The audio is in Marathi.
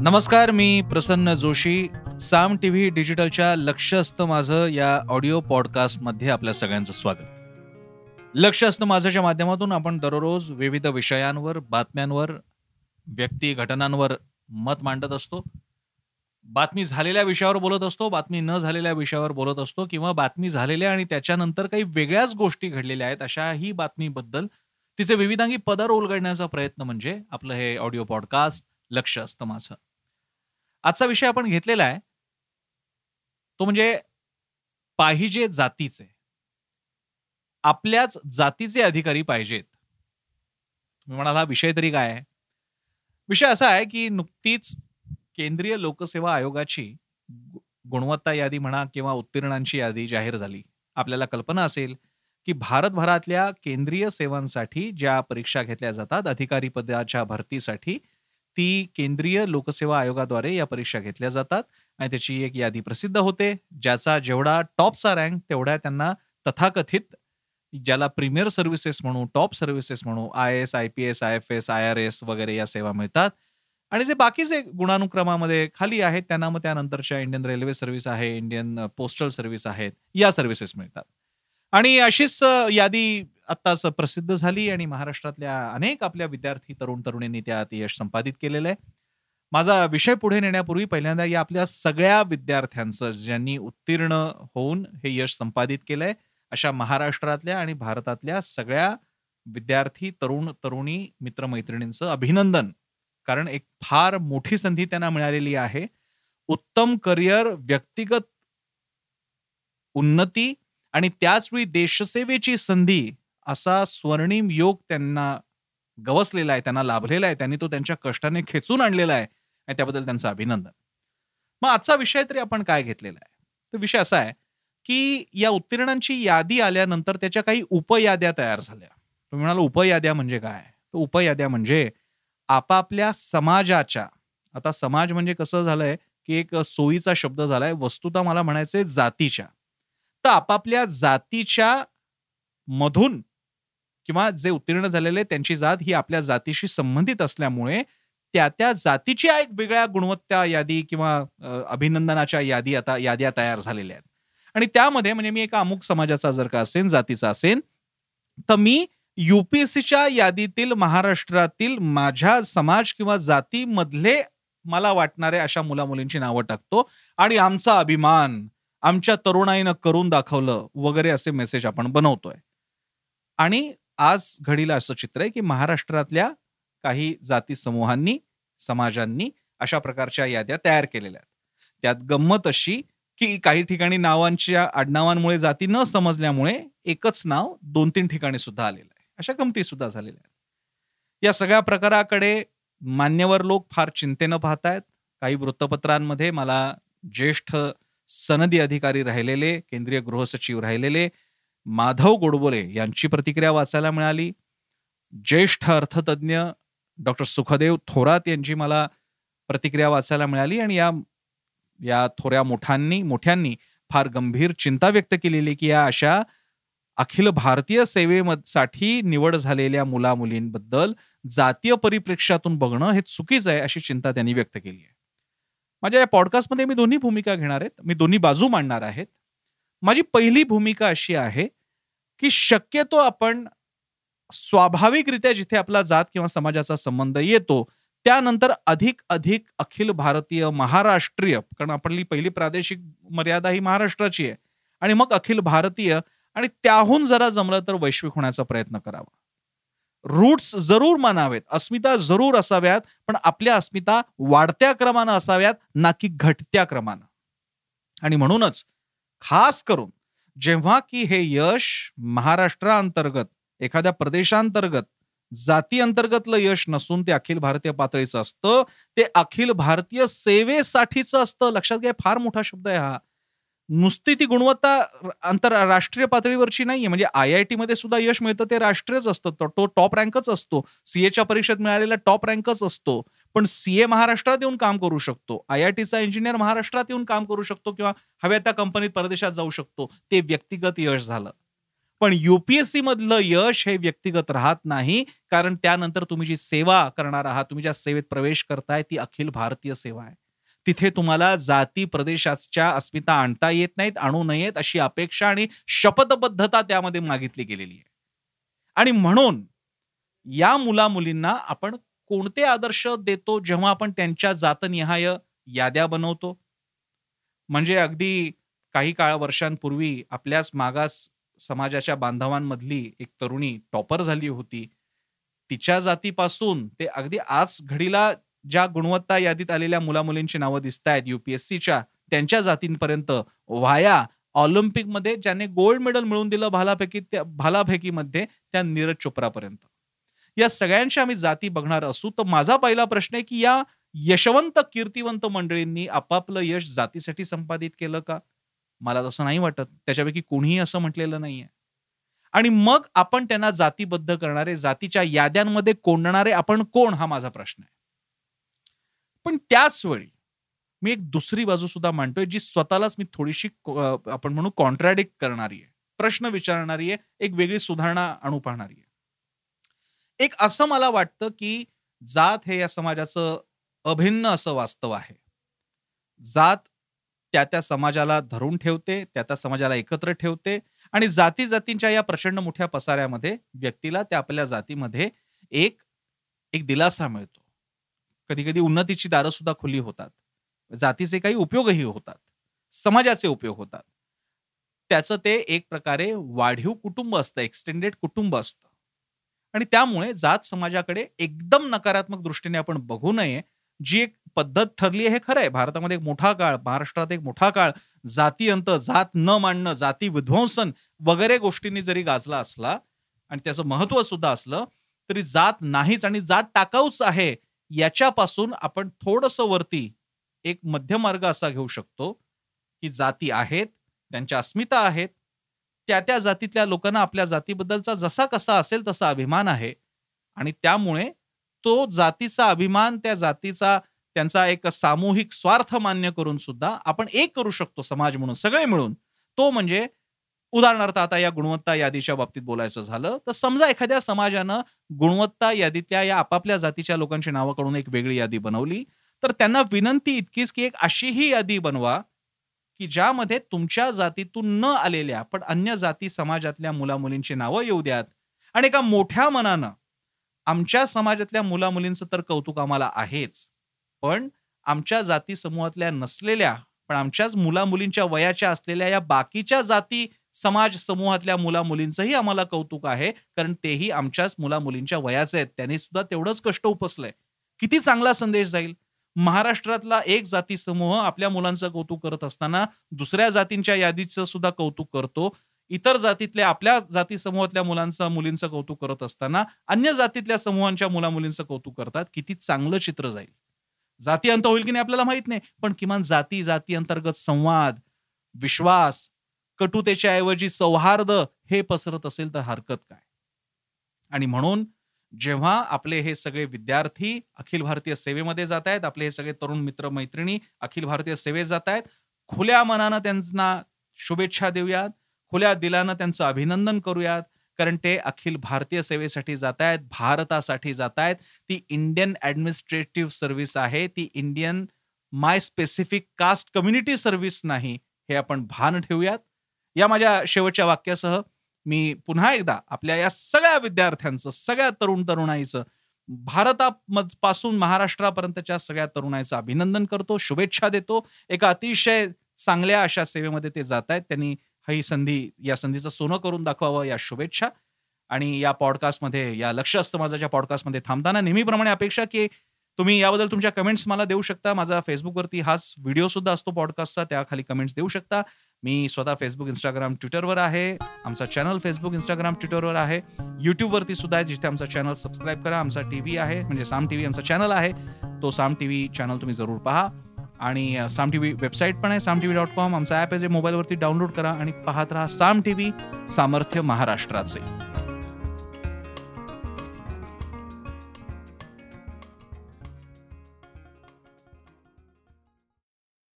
नमस्कार मी प्रसन्न जोशी. साम टीव्ही डिजिटलच्या लक्ष असतं माझं या ऑडिओ पॉडकास्टमध्ये आपल्या सगळ्यांचं स्वागत. लक्ष असतं माझ्याच्या माध्यमातून आपण दररोज विविध विषयांवर बातम्यांवर व्यक्ती घटनांवर मत मांडत असतो. बातमी झालेल्या विषयावर बोलत असतो बातमी न झालेल्या विषयावर बोलत असतो किंवा बातमी झालेल्या आणि त्याच्यानंतर काही वेगळ्याच गोष्टी घडलेल्या आहेत अशाही बातमीबद्दल तिचे विविधांगी पदर उलगडण्याचा प्रयत्न म्हणजे आपलं हे ऑडिओ पॉडकास्ट लक्ष असतं माझं. आजचा विषय आपण घेतलेला आहे. तो म्हणजे पाहिजे जातीचे. आपल्याच जातीचे अधिकारी पाहिजेत. तुम्ही म्हणाला विषय तरी काय आहे? विषय असा आहे की नुकतीच केंद्रीय लोकसेवा आयोगाची गुणवत्ता यादी म्हणा किंवा उत्तीर्णांची यादी जाहीर झाली. आपल्याला कल्पना असेल की भारतभरातल्या केंद्रीय सेवांसाठी ज्या परीक्षा घेतल्या जातात अधिकारी पदाच्या भरतीसाठी ती केंद्रीय लोकसेवा आयोगाद्वारे या परीक्षा घेतल्या जातात आणि त्याची एक यादी प्रसिद्ध होते ज्याचा जेवढा टॉपचा रँक तेवढ्या त्यांना तथाकथित ज्याला प्रीमियर सर्व्हिसेस म्हणू टॉप सर्व्हिसेस म्हणू I S I P S I F S I R S वगैरे या सेवा मिळतात. आणि जे बाकीचे गुणानुक्रमामध्ये खाली आहेत त्यांना मग त्यानंतरच्या इंडियन रेल्वे सर्व्हिस आहे इंडियन पोस्टल सर्व्हिस आहेत या सर्व्हिसेस मिळतात. आणि अशीच यादी आत्ताच प्रसिद्ध झाली आणि महाराष्ट्रातल्या अनेक आपल्या विद्यार्थी तरुण तरुणींनी त्यात यश संपादित केलेलं आहे. माझा विषय पुढे नेण्यापूर्वी पहिल्यांदा या आपल्या सगळ्या विद्यार्थ्यांचं ज्यांनी उत्तीर्ण होऊन हे यश संपादित केलंय अशा महाराष्ट्रातल्या आणि भारतातल्या सगळ्या विद्यार्थी तरुण तरुणी मित्रमैत्रिणींचं अभिनंदन. कारण एक फार मोठी संधी त्यांना मिळालेली आहे. उत्तम करिअर व्यक्तिगत उन्नती आणि त्याचवेळी देशसेवेची संधी असा स्वर्णिम योग त्यांना गवसलेला आहे त्यांना लाभलेला आहे त्यांनी तो त्यांच्या कष्टाने खेचून आणलेला आहे आणि त्याबद्दल त्यांचं अभिनंदन. मग आजचा विषय तरी आपण काय घेतलेला आहे? तो विषय असा आहे की या उत्तीर्णांची यादी आल्यानंतर त्याच्या काही उपयाद्या तयार झाल्या. तुम्ही म्हणाल उपयाद्या म्हणजे काय? तर उपयाद्या म्हणजे आपापल्या समाजाच्या आता समाज म्हणजे कसं झालंय की एक सोयीचा शब्द झालाय वस्तुता मला म्हणायचंय जातीच्या. तर आपापल्या जातीच्या मधून किंवा जे उत्तीर्ण झालेले त्यांची जात ही आपल्या जातीशी संबंधित असल्यामुळे त्या त्या जातीच्या एक वेगळ्या गुणवत्ता यादी किंवा अभिनंदनाच्या यादी आता याद्या तयार झालेल्या आहेत. आणि त्यामध्ये म्हणजे मी एका अमुक समाजाचा जर का असेल जातीचा असेल तर मी युपीएससीच्या यादीतील महाराष्ट्रातील माझ्या समाज किंवा जातीमधले मला वाटणारे अशा मुला मुलींची नावं टाकतो आणि आमचा अभिमान आमच्या तरुणाईनं करून दाखवलं वगैरे असे मेसेज आपण बनवतोय. आणि आज घडीला असं चित्र आहे की महाराष्ट्रातल्या काही जाती समूहांनी समाजांनी अशा प्रकारच्या याद्या तयार केलेल्या आहेत. त्यात गंमत अशी की काही ठिकाणी नावांच्या आडनावांमुळे जाती न समजल्यामुळे एकच नाव दोन तीन ठिकाणी सुद्धा आलेलं आहे. अशा गमती सुद्धा झालेल्या आहेत. या सगळ्या प्रकाराकडे मान्यवर लोक फार चिंतेनं पाहतायत. काही वृत्तपत्रांमध्ये मला ज्येष्ठ सनदी अधिकारी राहिलेले केंद्रीय गृहसचिव राहिलेले माधव गोडबोले यांची प्रतिक्रिया वाचायला मिळाली. ज्येष्ठ अर्थतज्ञ डॉक्टर सुखदेव थोरात यांची मला प्रतिक्रिया वाचायला मिळाली आणि या या थोड्या मोठ्यांनी मोठ्यांनी फार गंभीर चिंता व्यक्त केलेली की या अशा अखिल भारतीय सेवेसाठी निवड झालेल्या मुला मुलींबद्दल जातीय परिप्रेक्ष्यातून बघणं हे चुकीचं आहे अशी चिंता त्यांनी व्यक्त केली आहे. माझ्या या पॉडकास्टमध्ये मी दोन्ही भूमिका घेणार आहेत. मी दोन्ही बाजू मांडणार आहेत. माझी पहिली भूमिका अशी आहे की शक्यतो आपण स्वाभाविकरित्या जिथे आपला जात किंवा समाजाचा संबंध येतो त्यानंतर अधिक अधिक अखिल भारतीय महाराष्ट्रीय कारण आपली पहिली प्रादेशिक मर्यादा ही महाराष्ट्राची आहे आणि मग अखिल भारतीय आणि त्याहून जरा जमलं तर वैश्विक होण्याचा प्रयत्न करावा. रूट्स जरूर मानावेत अस्मिता जरूर असाव्यात पण आपल्या अस्मिता वाढत्या क्रमानं असाव्यात ना की घटत्या क्रमानं. आणि म्हणूनच खास करून जेव्हा की हे यश महाराष्ट्राअंतर्गत एखाद्या प्रदेशांतर्गत जाती अंतर्गतलं यश नसून ते अखिल भारतीय पातळीचं असतं ते अखिल भारतीय सेवेसाठीच असतं. लक्षात घ्या फार मोठा शब्द आहे हा. नुसती ती गुणवत्ता आंतरराष्ट्रीय पातळीवरची नाहीये. म्हणजे आय आय टी मध्ये सुद्धा यश मिळतं ते राष्ट्रीयच असतं. तो टॉप रँकच असतो. सीएच्या परीक्षेत मिळालेला टॉप रँकच असतो. पण सीए महाराष्ट्रात येऊन काम करू शकतो. आय आय टीचा इंजिनियर महाराष्ट्रात येऊन काम करू शकतो किंवा हव्या त्या कंपनीत परदेशात जाऊ शकतो. ते व्यक्तिगत यश झालं. पण युपीएससी मधलं यश हे व्यक्तिगत राहत नाही. कारण त्यानंतर तुम्ही जी सेवा करणार आहात तुम्ही ज्या सेवेत प्रवेश करताय ती अखिल भारतीय सेवा आहे. तिथे तुम्हाला जाती प्रदेशाच्या अस्मिता आणता येत नाहीत आणू नयेत अशी अपेक्षा आणि शपथबद्धता त्यामध्ये मागितली गेलेली आहे. आणि म्हणून या मुला मुलींना आपण कोणते आदर्श देतो जेव्हा आपण त्यांच्या जातनिहाय याद्या बनवतो? म्हणजे अगदी काही काळ वर्षांपूर्वी आपल्याच मागास समाजाच्या बांधवांमधली एक तरुणी टॉपर झाली होती. तिच्या जातीपासून ते अगदी आज घडीला ज्या गुणवत्ता यादीत आलेल्या मुला मुलींची नावं दिसत आहेत युपीएससीच्या त्यांच्या जातींपर्यंत व्हाया ऑलिम्पिकमध्ये ज्याने गोल्ड मेडल मिळवून दिलं भालाफेकी त्या भालाफेकीमध्ये त्या नीरज चोप्रापर्यंत. या सगळ्यांशी आम्ही जाती बघणार असू तर माझा पहिला प्रश्न आहे की या यशवंत कीर्तिवंत मंडळींनी आपापलं यश जातीसाठी संपादित केलं का? मला तसं नाही वाटत. त्याच्यापैकी कोणीही असं म्हटलेलं नाहीये. आणि मग आपण त्यांना जातीबद्ध करणारे जातीच्या याद्यांमध्ये कोंडणारे आपण कोण हा माझा प्रश्न आहे. पण त्याच वेळी मी एक दुसरी बाजू सुद्धा मांडतोय जी स्वतःलाच मी थोडीशी आपण म्हणू कॉन्ट्राडिक्ट करणारी आहे. प्रश्न विचारणारी आहे एक वेगळी सुधारणा आणू पाहणारी एक असं मला वाटतं की जात हे या समाजाचं अभिन्न असं वास्तव आहे. जात त्या त्या समाजाला धरून ठेवते त्या त्या समाजाला एकत्र ठेवते आणि जाती जातींच्या या प्रचंड मोठ्या पसाऱ्यामध्ये व्यक्तीला त्या आपल्या जातीमध्ये एक एक दिलासा मिळतो. कधी कधी उन्नतीची दारं सुद्धा खुली होतात. जातीचे काही उपयोगही होतात. समाजाचे उपयोग होतात. त्याचं ते एक प्रकारे वाढीव कुटुंब असतं एक्सटेंडेड कुटुंब असतं. आणि त्यामुळे जात समाजाकडे एकदम नकारात्मक दृष्टीने आपण बघू नये. जी एक पद्धत ठरली आहे हे खरं आहे. भारतामध्ये एक मोठा काळ महाराष्ट्रात एक मोठा काळ जाती अंत जात न मांडणं जाती विध्वंसन वगैरे गोष्टींनी जरी गाजला असला आणि त्याचं महत्त्व सुद्धा असलं तरी जात नाहीच आणि जात टाकाऊच आहे याच्यापासून आपण थोडस वरती एक मध्यमार्ग असा घेऊ शकतो की जाती आहेत त्यांच्या अस्मिता आहेत त्या त्या जातीतल्या लोकांना आपल्या जातीबद्दलचा जसा कसा असेल तसा अभिमान आहे. आणि त्यामुळे तो जातीचा अभिमान त्या जातीचा त्यांचा एक सामूहिक स्वार्थ मान्य करून सुद्धा आपण एक करू शकतो समाज म्हणून सगळे मिळून. तो म्हणजे उदाहरणार्थ आता या गुणवत्ता यादीच्या बाबतीत बोलायचं झालं तर समजा एखाद्या समाजानं गुणवत्ता यादीतल्या या आपापल्या जातीच्या लोकांची नावाकडून एक वेगळी यादी बनवली तर त्यांना विनंती इतकीच की एक अशीही यादी बनवा की ज्यामध्ये तुमच्या जातीतून न आलेल्या पण अन्य जाती समाजातल्या मुला मुलींची नावं येऊ द्यात. आणि एका मोठ्या मनानं आमच्या समाजातल्या मुला मुलींचं तर कौतुक आम्हाला आहेच. पण आमच्या जाती समूहातल्या नसलेल्या पण आमच्याच मुला मुलींच्या वयाच्या असलेल्या या बाकीच्या जाती समाज समूहातल्या मुला मुलींचंही आम्हाला कौतुक आहे. कारण तेही आमच्याच मुला मुलींच्या वयाचे आहेत. त्यांनी सुद्धा तेवढंच कष्ट उपसलंय. किती चांगला संदेश जाईल. महाराष्ट्रातला एक जाती समूह आपल्या मुलांचं कौतुक करत असताना दुसऱ्या जातींच्या यादीचं सुद्धा कौतुक करतो. इतर जातीतल्या आपल्या जाती समूहातल्या मुलांचं मुलींचं कौतुक करत असताना अन्य जातीतल्या समूहांच्या मुला मुलींचं कौतुक करतात. किती चांगलं चित्र जाईल. जाती अंत होईल की नाही आपल्याला माहीत नाही. पण किमान जाती जाती अंतर्गत संवाद विश्वास कटुतेच्या ऐवजी सौहार्द हे पसरत असेल तर हरकत काय? आणि म्हणून जेव्हा आपले हे सगळे विद्यार्थी अखिल भारतीय सेवेमध्ये जात आहेत आपले हे सगळे तरुण मित्र मैत्रिणी अखिल भारतीय सेवेत जात आहेत खुल्या मनानं त्यांना शुभेच्छा देऊयात खुल्या दिलानं त्यांचं अभिनंदन करूयात कारण ते अखिल भारतीय सेवेसाठी जात आहेत भारतासाठी जात आहेत. ती इंडियन ऍडमिनिस्ट्रेटिव्ह सर्व्हिस आहे ती Indian my specific caste community service नाही हे आपण भान ठेवूयात. या माझ्या शेवटच्या वाक्यासह मी पुन्हा एकदा आपल्या या सगळ्या विद्यार्थ्यांचं सगळ्या तरुण तरुणाईचं भारतापासून महाराष्ट्रापर्यंतच्या सगळ्या तरुणाईचं अभिनंदन करतो शुभेच्छा देतो. एका अतिशय चांगल्या अशा सेवेमध्ये ते जात आहेत त्यांनी ही संधी या संधीचं सोनं करून दाखवावं या शुभेच्छा. आणि या पॉडकास्टमध्ये या लक्ष असतं माझ्या पॉडकास्टमध्ये थांबताना नेहमीप्रमाणे अपेक्षा की तुम्ही याबद्दल तुमच्या कमेंट्स मला देऊ शकता. माझा फेसबुकवरती हाच व्हिडिओ सुद्धा असतो पॉडकास्टचा त्या खाली कमेंट्स देऊ शकता. मी स्वतः फेसबुक इंस्टाग्राम ट्विटरवर आहे. आमचा चॅनल फेसबुक इंस्टाग्राम ट्विटरवर आहे. युट्यूबवरती सुद्धा आहे जिथे आमचा चॅनल सबस्क्राईब करा. आमचा टी व्ही आहे म्हणजे साम टी व्ही आमचा चॅनल आहे. तो साम टी व्ही चॅनल तुम्ही जरूर पहा. आणि साम टी व्ही वेबसाईट पण आहे Saam T V dot com आमचा ॲप आहे जे मोबाईलवरती डाउनलोड करा आणि पाहत राहा साम टी व्ही सामर्थ्य महाराष्ट्राचे.